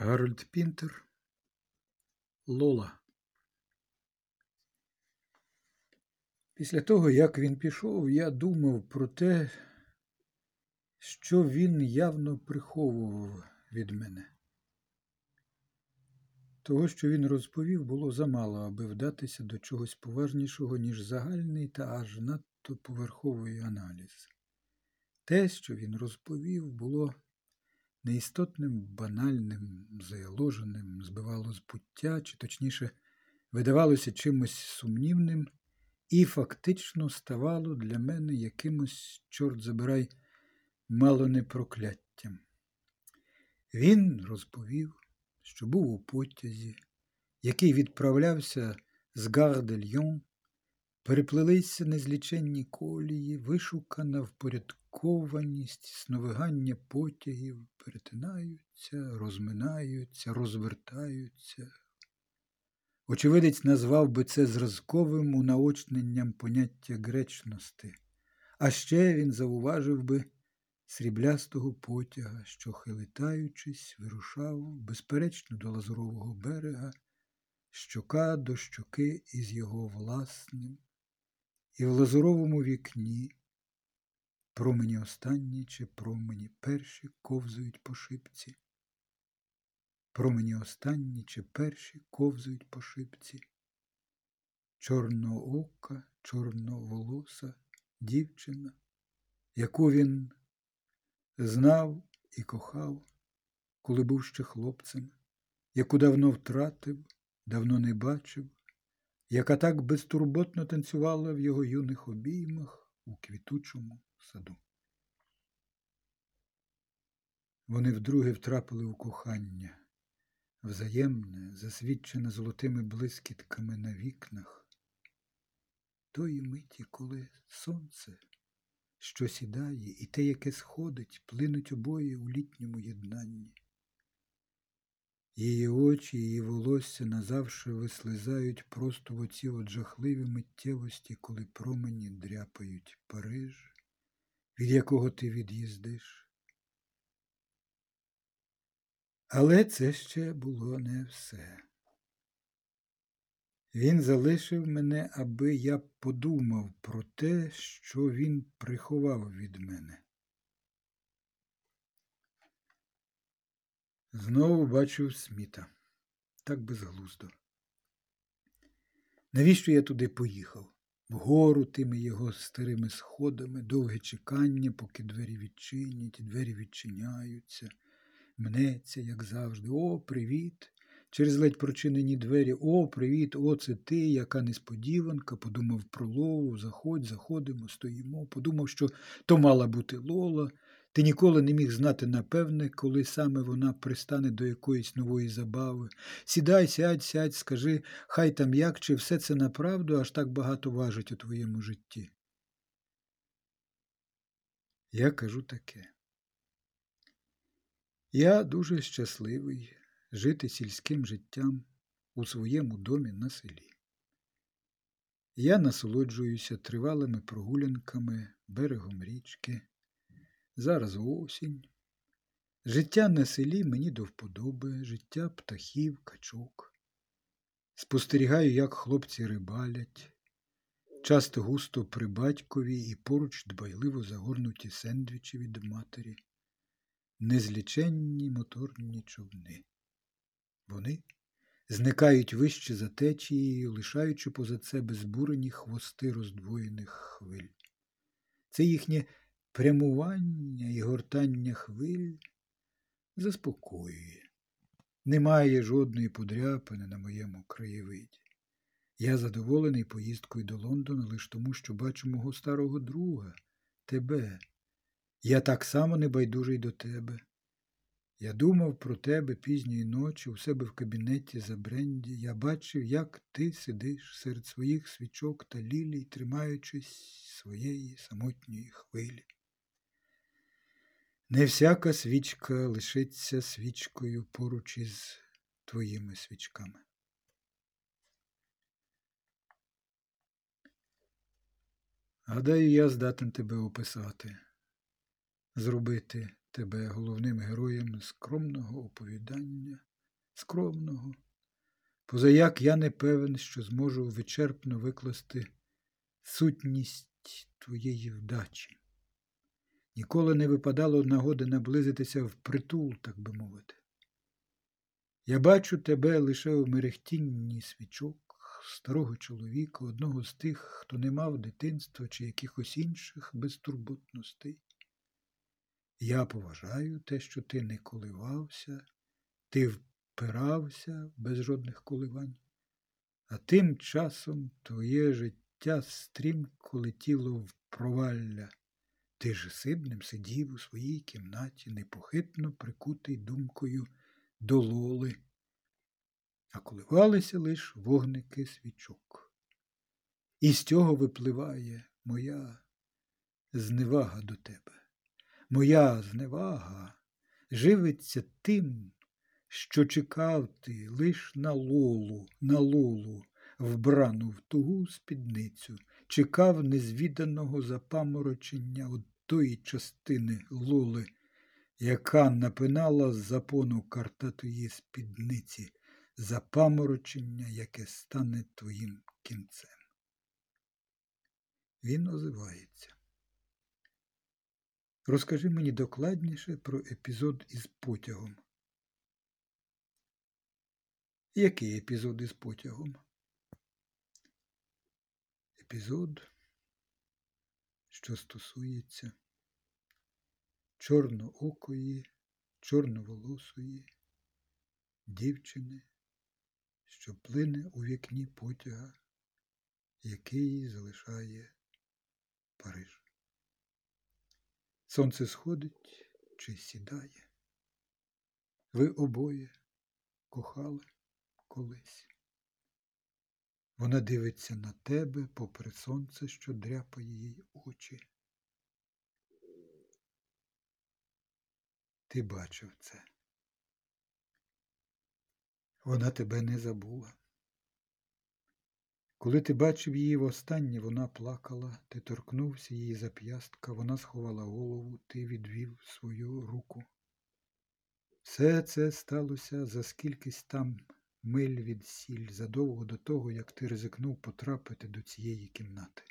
Гарольд Пінтер Лола. Після того, як він пішов, я думав про те, що він явно приховував від мене. Того, що він розповів, було замало, аби вдатися до чогось поважнішого, ніж загальний та аж надто поверховий аналіз. Те, що він розповів, було неістотним, банальним, заяложеним, збивало з пуття, чи точніше, видавалося чимось сумнівним і фактично ставало для мене якимось, чорт забирай, мало не прокляттям. Він розповів, що був у потязі, який відправлявся з Гарде Льйон, переплелися незліченні колії, вишукана впорядкованість, сновигання потягів перетинаються, розминаються, розвертаються. Очевидець назвав би це зразковим унаочненням поняття гречності, а ще він зауважив би сріблястого потяга, що, хилитаючись, вирушав, безперечно, до лазурового берега, щока до щоки із його власним, і в лазуровому вікні промені останні чи промені перші ковзають по шипці. Промені останні чи перші ковзають по шипці. Чорного ока, чорноволоса дівчина, яку він знав і кохав, коли був ще хлопцем, яку давно втратив, давно не бачив, яка так безтурботно танцювала в його юних обіймах у квітучому саду. Вони вдруге втрапили у кохання, взаємне, засвідчене золотими блискітками на вікнах, тої миті, коли сонце, що сідає, і те, яке сходить, плинуть обоє у літньому єднанні. Її очі, її волосся назавше вислизають просто в оці от жахливі миттєвості, коли промені дряпають Париж, від якого ти від'їздиш. Але це ще було не все. Він залишив мене, аби я подумав про те, що він приховав від мене. Знову бачив сміта. Так безглуздо. Навіщо я туди поїхав? Вгору тими його старими сходами, довге чекання, поки двері відчинять, двері відчиняються, мнеться, як завжди. О, привіт! Через ледь прочинені двері. О, привіт! О, це ти, яка несподіванка. Подумав про Лолу. Заходь, заходимо, стоїмо. Подумав, що то мала бути Лола. Ти ніколи не міг знати напевне, коли саме вона пристане до якоїсь нової забави. Сідай, сядь, сядь, скажи, хай там як, чи все це направду аж так багато важить у твоєму житті. Я кажу таке. Я дуже щасливий жити сільським життям у своєму домі на селі. Я насолоджуюся тривалими прогулянками берегом річки. Зараз осінь. Життя на селі мені до вподоби, життя птахів, качок. Спостерігаю, як хлопці рибалять, часто густо при батькові і поруч дбайливо загорнуті сендвічі від матері, незліченні моторні човни. Вони зникають вище за течією, лишаючи поза себе збурені хвости роздвоєних хвиль. Це їхнє прямування і гортання хвиль заспокоює. Немає жодної подряпини на моєму краєвиді. Я задоволений поїздкою до Лондона лише тому, що бачу мого старого друга, тебе. Я так само небайдужий до тебе. Я думав про тебе пізньої ночі у себе в кабінеті за бренді. Я бачив, як ти сидиш серед своїх свічок та лілій, тримаючись своєї самотньої хвилі. Не всяка свічка лишиться свічкою поруч із твоїми свічками. Гадаю, я здатен тебе описати, зробити тебе головним героєм скромного оповідання, скромного, позаяк я не певен, що зможу вичерпно викласти сутність твоєї вдачі. Ніколи не випадало нагоди наблизитися в притул, так би мовити. Я бачу тебе лише у мерехтінні свічок старого чоловіка, одного з тих, хто не мав дитинства чи якихось інших безтурботностей. Я поважаю те, що ти не коливався, ти впирався без жодних коливань, а тим часом твоє життя стрімко летіло в провалля. Ти ж сидним сидів у своїй кімнаті, непохитно прикутий думкою до лоли, а коливалися лиш вогники свічок. І з цього випливає моя зневага до тебе. Моя зневага живиться тим, що чекав ти лиш на лолу, на лолу, вбрану в тугу спідницю, чекав незвіданого запаморочення от тої частини лоли, яка напинала з запону картатої спідниці, запаморочення, яке стане твоїм кінцем. Він озивається. Розкажи мені докладніше про епізод із потягом. Який епізод із потягом? Епізод, що стосується чорноокої, чорноволосої дівчини, що плине у вікні потяга, який залишає Париж. Сонце сходить чи сідає. Ви обоє кохали колись. Вона дивиться на тебе попри сонце, що дряпає їй очі. Ти бачив це. Вона тебе не забула. Коли ти бачив її востаннє, вона плакала, ти торкнувся її зап'ястка, вона сховала голову, ти відвів свою руку. Все це сталося за скількись там миль від сіль, задовго до того, як ти ризикнув потрапити до цієї кімнати.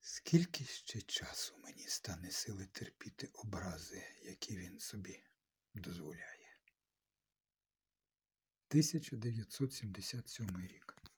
Скільки ще часу мені стане сили терпіти образи, які він собі дозволяє? 1977 рік.